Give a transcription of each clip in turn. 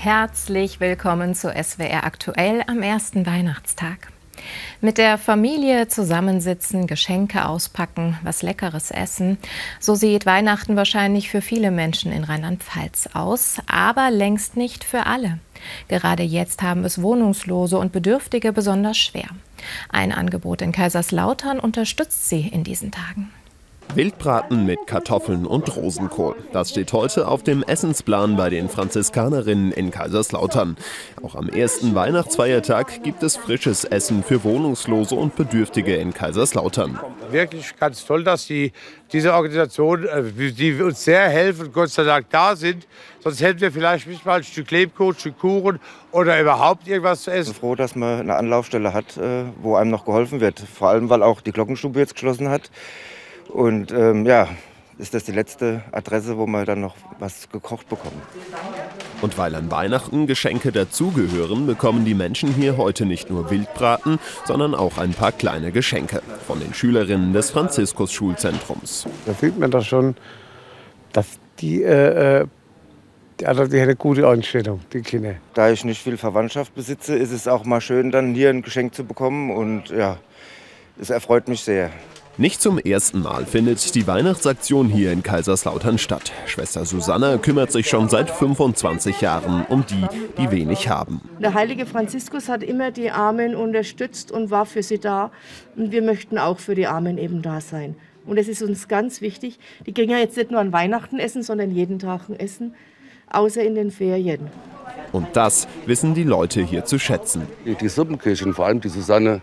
Herzlich willkommen zu SWR Aktuell am ersten Weihnachtstag. Mit der Familie zusammensitzen, Geschenke auspacken, was Leckeres essen. So sieht Weihnachten wahrscheinlich für viele Menschen in Rheinland-Pfalz aus, aber längst nicht für alle. Gerade jetzt haben es Wohnungslose und Bedürftige besonders schwer. Ein Angebot in Kaiserslautern unterstützt sie in diesen Tagen. Wildbraten mit Kartoffeln und Rosenkohl. Das steht heute auf dem Essensplan bei den Franziskanerinnen in Kaiserslautern. Auch am ersten Weihnachtsfeiertag gibt es frisches Essen für Wohnungslose und Bedürftige in Kaiserslautern. Wirklich ganz toll, dass die, diese Organisation, äh, die uns sehr helfen, Gott sei Dank da sind. Sonst hätten wir vielleicht nicht mal ein Stück Lebkuchen, ein Stück Kuchen oder überhaupt irgendwas zu essen. Ich bin froh, dass man eine Anlaufstelle hat, äh, wo einem noch geholfen wird. Vor allem, weil auch die Glockenstube jetzt geschlossen hat. Und ähm, ja, ist das die letzte Adresse, wo wir dann noch was gekocht bekommen. Und weil an Weihnachten Geschenke dazugehören, bekommen die Menschen hier heute nicht nur Wildbraten, sondern auch ein paar kleine Geschenke von den Schülerinnen des Franziskus-Schulzentrums. Da fühlt man doch schon, dass die, äh, äh die, also die eine gute Einstellung, die Kinder. Da ich nicht viel Verwandtschaft besitze, ist es auch mal schön, dann hier ein Geschenk zu bekommen. Und ja, es erfreut mich sehr. Nicht zum ersten Mal findet die Weihnachtsaktion hier in Kaiserslautern statt. Schwester Susanna kümmert sich schon seit 25 Jahren um die, die wenig haben. Der heilige Franziskus hat immer die Armen unterstützt und war für sie da. Und wir möchten auch für die Armen eben da sein. Und es ist uns ganz wichtig. Die kriegen ja jetzt nicht nur an Weihnachten essen, sondern jeden Tag ein Essen, außer in den Ferien. Und das wissen die Leute hier zu schätzen. Die Suppenkirche und vor allem die Susanne,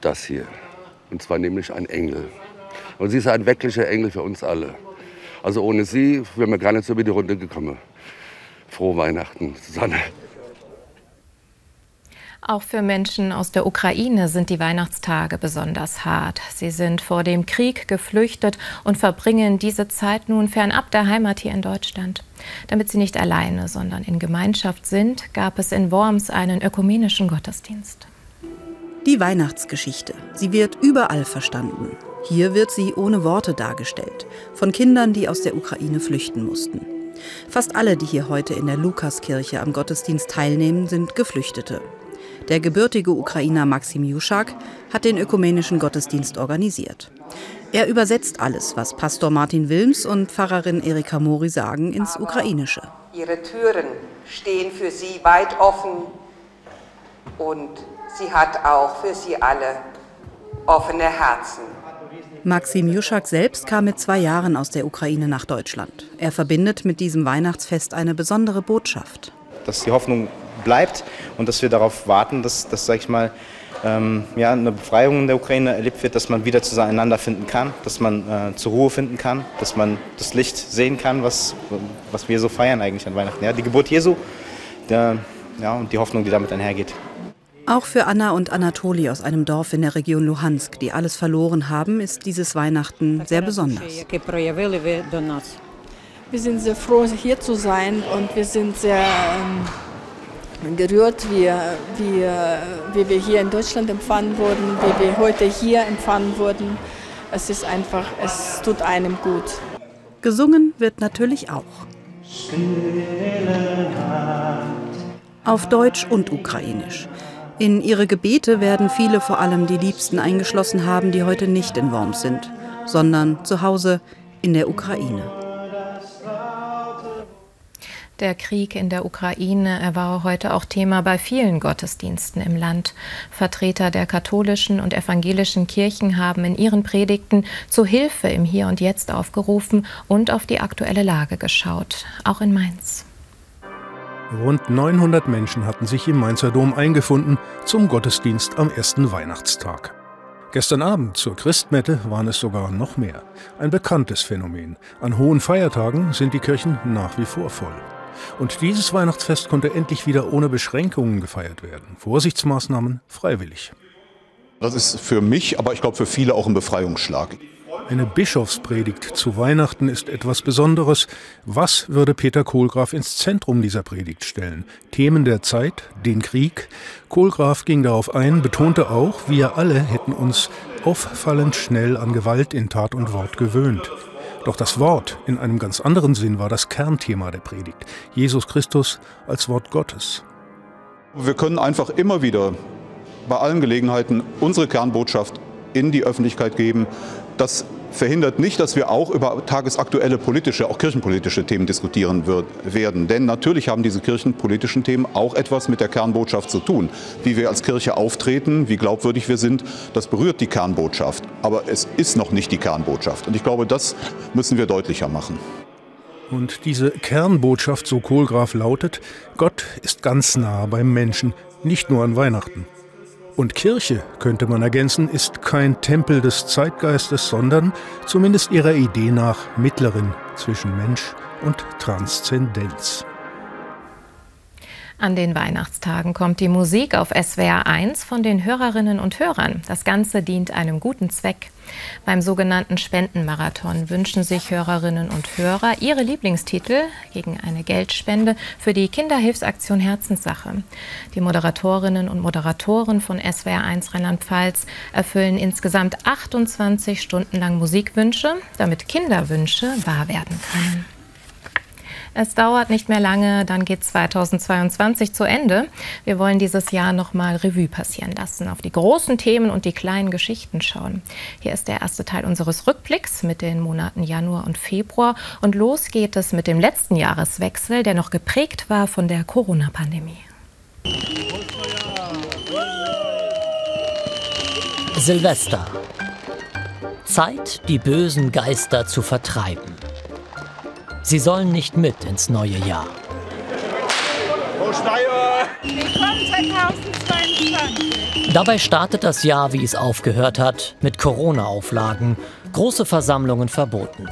das hier. Und zwar nämlich ein Engel. Und sie ist ein wirklicher Engel für uns alle. Also ohne sie wären wir gar nicht so über die Runde gekommen. Frohe Weihnachten, Susanne. Auch für Menschen aus der Ukraine sind die Weihnachtstage besonders hart. Sie sind vor dem Krieg geflüchtet und verbringen diese Zeit nun fernab der Heimat hier in Deutschland. Damit sie nicht alleine, sondern in Gemeinschaft sind, gab es in Worms einen ökumenischen Gottesdienst. Die Weihnachtsgeschichte. Sie wird überall verstanden. Hier wird sie ohne Worte dargestellt, von Kindern, die aus der Ukraine flüchten mussten. Fast alle, die hier heute in der Lukaskirche am Gottesdienst teilnehmen, sind Geflüchtete. Der gebürtige Ukrainer Maxim Juschak hat den ökumenischen Gottesdienst organisiert. Er übersetzt alles, was Pastor Martin Wilms und Pfarrerin Erika Mori sagen, ins Ukrainische. Ihre Türen stehen für Sie weit offen und sie hat auch für sie alle offene Herzen. Maxim Juschak selbst kam mit zwei Jahren aus der Ukraine nach Deutschland. Er verbindet mit diesem Weihnachtsfest eine besondere Botschaft. Dass die Hoffnung bleibt und dass wir darauf warten, dass, dass sag ich mal, ähm, ja, eine Befreiung in der Ukraine erlebt wird, dass man wieder zueinander finden kann, dass man äh, zur Ruhe finden kann, dass man das Licht sehen kann, was, was wir so feiern eigentlich an Weihnachten. Ja, die Geburt Jesu der, ja, und die Hoffnung, die damit einhergeht. Auch für Anna und Anatoli aus einem Dorf in der Region Luhansk, die alles verloren haben, ist dieses Weihnachten sehr besonders. Wir sind sehr froh, hier zu sein und wir sind sehr ähm, gerührt, wie, wie, wie wir hier in Deutschland empfangen wurden, wie wir heute hier empfangen wurden. Es ist einfach, es tut einem gut. Gesungen wird natürlich auch. Auf Deutsch und Ukrainisch. In ihre Gebete werden viele vor allem die Liebsten eingeschlossen haben, die heute nicht in Worms sind, sondern zu Hause in der Ukraine. Der Krieg in der Ukraine er war heute auch Thema bei vielen Gottesdiensten im Land. Vertreter der katholischen und evangelischen Kirchen haben in ihren Predigten zu Hilfe im Hier und Jetzt aufgerufen und auf die aktuelle Lage geschaut, auch in Mainz. Rund 900 Menschen hatten sich im Mainzer Dom eingefunden zum Gottesdienst am ersten Weihnachtstag. Gestern Abend zur Christmette waren es sogar noch mehr. Ein bekanntes Phänomen. An hohen Feiertagen sind die Kirchen nach wie vor voll. Und dieses Weihnachtsfest konnte endlich wieder ohne Beschränkungen gefeiert werden. Vorsichtsmaßnahmen freiwillig. Das ist für mich, aber ich glaube für viele auch ein Befreiungsschlag. Eine Bischofspredigt zu Weihnachten ist etwas Besonderes. Was würde Peter Kohlgraf ins Zentrum dieser Predigt stellen? Themen der Zeit, den Krieg? Kohlgraf ging darauf ein, betonte auch, wir alle hätten uns auffallend schnell an Gewalt in Tat und Wort gewöhnt. Doch das Wort in einem ganz anderen Sinn war das Kernthema der Predigt. Jesus Christus als Wort Gottes. Wir können einfach immer wieder bei allen Gelegenheiten unsere Kernbotschaft in die Öffentlichkeit geben. Das verhindert nicht, dass wir auch über tagesaktuelle politische, auch kirchenpolitische Themen diskutieren wird, werden. Denn natürlich haben diese kirchenpolitischen Themen auch etwas mit der Kernbotschaft zu tun. Wie wir als Kirche auftreten, wie glaubwürdig wir sind, das berührt die Kernbotschaft. Aber es ist noch nicht die Kernbotschaft. Und ich glaube, das müssen wir deutlicher machen. Und diese Kernbotschaft, so Kohlgraf lautet, Gott ist ganz nah beim Menschen, nicht nur an Weihnachten. Und Kirche, könnte man ergänzen, ist kein Tempel des Zeitgeistes, sondern, zumindest ihrer Idee nach, Mittlerin zwischen Mensch und Transzendenz. An den Weihnachtstagen kommt die Musik auf SWR 1 von den Hörerinnen und Hörern. Das Ganze dient einem guten Zweck. Beim sogenannten Spendenmarathon wünschen sich Hörerinnen und Hörer ihre Lieblingstitel gegen eine Geldspende für die Kinderhilfsaktion Herzenssache. Die Moderatorinnen und Moderatoren von SWR 1 Rheinland-Pfalz erfüllen insgesamt 28 Stunden lang Musikwünsche, damit Kinderwünsche wahr werden können. Es dauert nicht mehr lange, dann geht 2022 zu Ende. Wir wollen dieses Jahr noch mal Revue passieren lassen, auf die großen Themen und die kleinen Geschichten schauen. Hier ist der erste Teil unseres Rückblicks mit den Monaten Januar und Februar und los geht es mit dem letzten Jahreswechsel, der noch geprägt war von der Corona-Pandemie. Silvester. Zeit, die bösen Geister zu vertreiben. Sie sollen nicht mit ins neue Jahr. Willkommen 2022. Dabei startet das Jahr, wie es aufgehört hat, mit Corona-Auflagen, große Versammlungen verboten.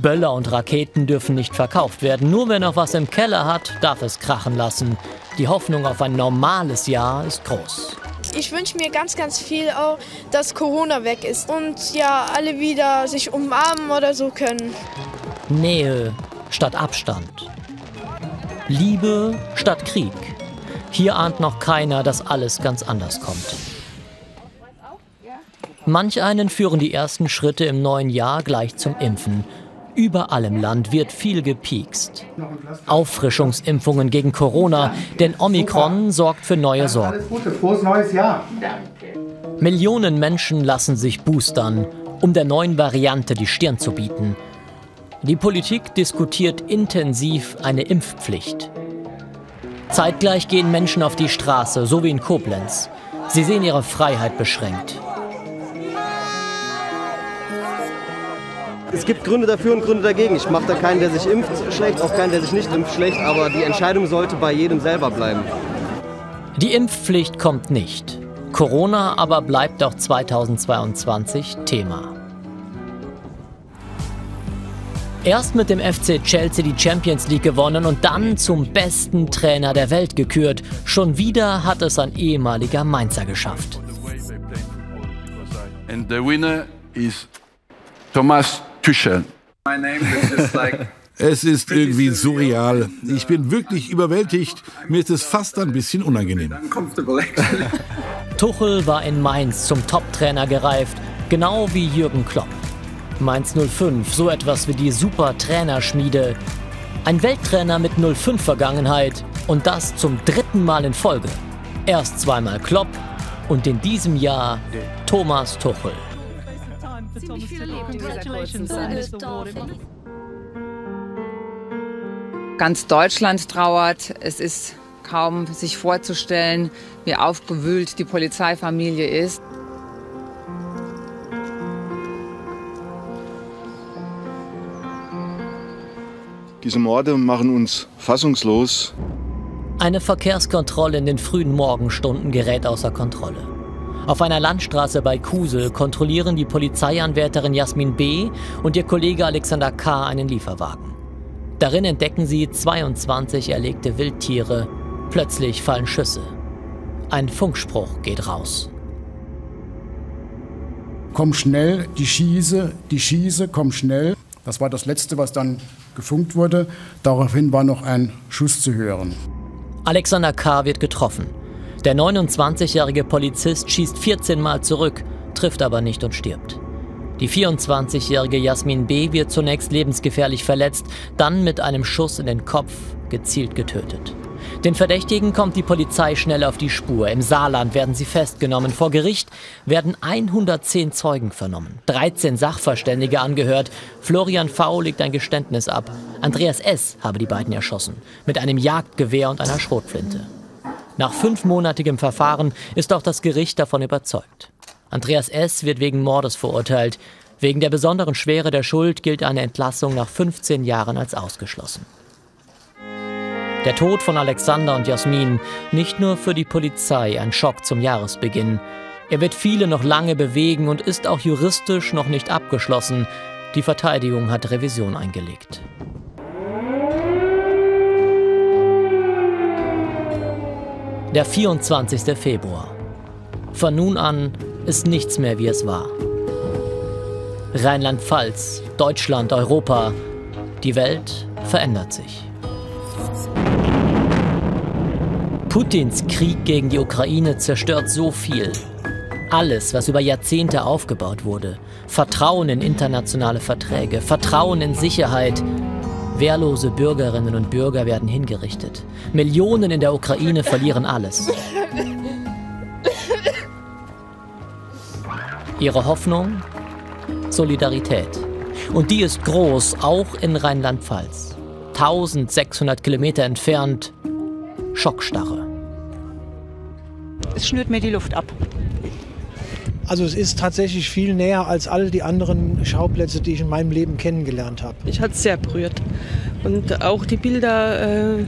Böller und Raketen dürfen nicht verkauft werden. Nur wer noch was im Keller hat, darf es krachen lassen. Die Hoffnung auf ein normales Jahr ist groß. Ich wünsche mir ganz, ganz viel auch, dass Corona weg ist und ja, alle wieder sich umarmen oder so können. Nähe statt Abstand. Liebe statt Krieg. Hier ahnt noch keiner, dass alles ganz anders kommt. Manch einen führen die ersten Schritte im neuen Jahr gleich zum Impfen. Überall im Land wird viel gepiekst. Auffrischungsimpfungen gegen Corona, denn Omikron sorgt für neue Sorgen. Frohes neues Jahr. Millionen Menschen lassen sich boostern, um der neuen Variante die Stirn zu bieten. Die Politik diskutiert intensiv eine Impfpflicht. Zeitgleich gehen Menschen auf die Straße, so wie in Koblenz. Sie sehen ihre Freiheit beschränkt. Es gibt Gründe dafür und Gründe dagegen. Ich mache da keinen, der sich impft, schlecht, auch keinen, der sich nicht impft, schlecht. Aber die Entscheidung sollte bei jedem selber bleiben. Die Impfpflicht kommt nicht. Corona aber bleibt auch 2022 Thema. Erst mit dem FC Chelsea die Champions League gewonnen und dann zum besten Trainer der Welt gekürt. Schon wieder hat es ein ehemaliger Mainzer geschafft. And the winner is Thomas Tuchel. Es ist irgendwie surreal. Ich bin wirklich überwältigt. Mir ist es fast ein bisschen unangenehm. Tuchel war in Mainz zum Top-Trainer gereift, genau wie Jürgen Klopp. Mainz 05, so etwas wie die Super-Trainerschmiede. Ein Welttrainer mit 05-Vergangenheit und das zum dritten Mal in Folge. Erst zweimal Klopp und in diesem Jahr Thomas Tuchel. Ganz Deutschland trauert. Es ist kaum sich vorzustellen, wie aufgewühlt die Polizeifamilie ist. Diese Morde machen uns fassungslos. Eine Verkehrskontrolle in den frühen Morgenstunden gerät außer Kontrolle. Auf einer Landstraße bei Kusel kontrollieren die Polizeianwärterin Jasmin B. und ihr Kollege Alexander K. einen Lieferwagen. Darin entdecken sie 22 erlegte Wildtiere. Plötzlich fallen Schüsse. Ein Funkspruch geht raus. Komm schnell, die Schieße, die Schieße, komm schnell. Das war das Letzte, was dann gefunkt wurde. Daraufhin war noch ein Schuss zu hören. Alexander K. wird getroffen. Der 29-jährige Polizist schießt 14 Mal zurück, trifft aber nicht und stirbt. Die 24-jährige Jasmin B. wird zunächst lebensgefährlich verletzt, dann mit einem Schuss in den Kopf gezielt getötet. Den Verdächtigen kommt die Polizei schnell auf die Spur. Im Saarland werden sie festgenommen. Vor Gericht werden 110 Zeugen vernommen, 13 Sachverständige angehört. Florian V. legt ein Geständnis ab. Andreas S. habe die beiden erschossen, mit einem Jagdgewehr und einer Schrotflinte. Nach fünfmonatigem Verfahren ist auch das Gericht davon überzeugt. Andreas S. wird wegen Mordes verurteilt. Wegen der besonderen Schwere der Schuld gilt eine Entlassung nach 15 Jahren als ausgeschlossen. Der Tod von Alexander und Jasmin nicht nur für die Polizei ein Schock zum Jahresbeginn. Er wird viele noch lange bewegen und ist auch juristisch noch nicht abgeschlossen. Die Verteidigung hat Revision eingelegt. Der 24. Februar. Von nun an ist nichts mehr, wie es war. Rheinland-Pfalz, Deutschland, Europa. Die Welt verändert sich. Putins Krieg gegen die Ukraine zerstört so viel. Alles, was über Jahrzehnte aufgebaut wurde. Vertrauen in internationale Verträge, Vertrauen in Sicherheit. Wehrlose Bürgerinnen und Bürger werden hingerichtet. Millionen in der Ukraine verlieren alles. Ihre Hoffnung? Solidarität. Und die ist groß, auch in Rheinland-Pfalz. 1600 Kilometer entfernt Schockstarre. Es schnürt mir die Luft ab. Also es ist tatsächlich viel näher als all die anderen Schauplätze, die ich in meinem Leben kennengelernt habe. Ich hat es sehr berührt. Und auch die Bilder äh,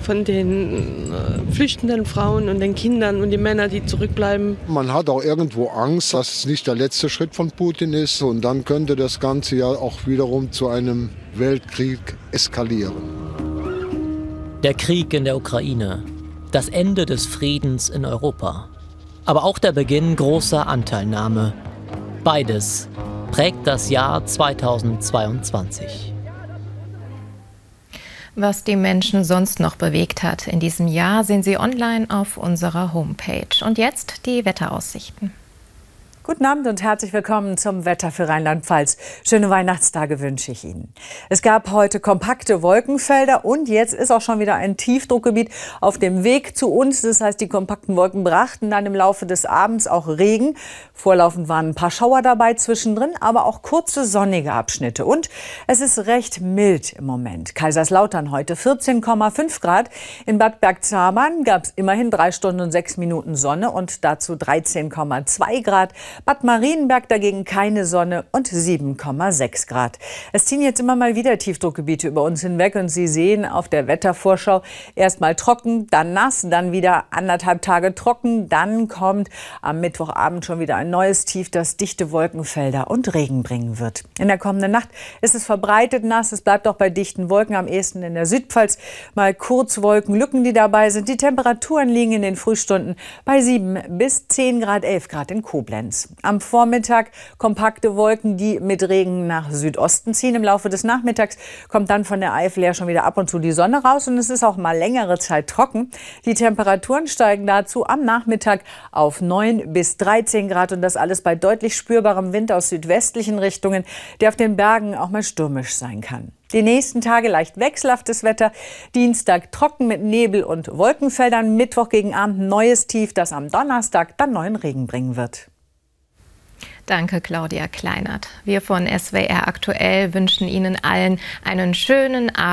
von den äh, flüchtenden Frauen und den Kindern und die Männer, die zurückbleiben. Man hat auch irgendwo Angst, dass es nicht der letzte Schritt von Putin ist. Und dann könnte das Ganze ja auch wiederum zu einem Weltkrieg eskalieren. Der Krieg in der Ukraine, das Ende des Friedens in Europa, aber auch der Beginn großer Anteilnahme. Beides prägt das Jahr 2022. Was die Menschen sonst noch bewegt hat in diesem Jahr, sehen Sie online auf unserer Homepage. Und jetzt die Wetteraussichten. Guten Abend und herzlich willkommen zum Wetter für Rheinland-Pfalz. Schöne Weihnachtstage wünsche ich Ihnen. Es gab heute kompakte Wolkenfelder und jetzt ist auch schon wieder ein Tiefdruckgebiet auf dem Weg zu uns. Das heißt, die kompakten Wolken brachten dann im Laufe des Abends auch Regen. Vorlaufend waren ein paar Schauer dabei zwischendrin, aber auch kurze sonnige Abschnitte. Und es ist recht mild im Moment. Kaiserslautern heute 14,5 Grad. In Bad Bergzabern gab es immerhin drei Stunden und sechs Minuten Sonne und dazu 13,2 Grad. Bad Marienberg dagegen keine Sonne und 7,6 Grad. Es ziehen jetzt immer mal wieder Tiefdruckgebiete über uns hinweg und Sie sehen auf der Wettervorschau erst mal trocken, dann nass, dann wieder anderthalb Tage trocken, dann kommt am Mittwochabend schon wieder ein neues Tief, das dichte Wolkenfelder und Regen bringen wird. In der kommenden Nacht ist es verbreitet nass, es bleibt auch bei dichten Wolken am ehesten in der Südpfalz mal Kurzwolkenlücken, die dabei sind. Die Temperaturen liegen in den Frühstunden bei 7 bis 10 Grad, 11 Grad in Koblenz. Am Vormittag kompakte Wolken, die mit Regen nach Südosten ziehen. Im Laufe des Nachmittags kommt dann von der Eifel her schon wieder ab und zu die Sonne raus und es ist auch mal längere Zeit trocken. Die Temperaturen steigen dazu am Nachmittag auf 9 bis 13 Grad und das alles bei deutlich spürbarem Wind aus südwestlichen Richtungen, der auf den Bergen auch mal stürmisch sein kann. Die nächsten Tage leicht wechselhaftes Wetter. Dienstag trocken mit Nebel und Wolkenfeldern. Mittwoch gegen Abend neues Tief, das am Donnerstag dann neuen Regen bringen wird. Danke, Claudia Kleinert. Wir von SWR aktuell wünschen Ihnen allen einen schönen Abend.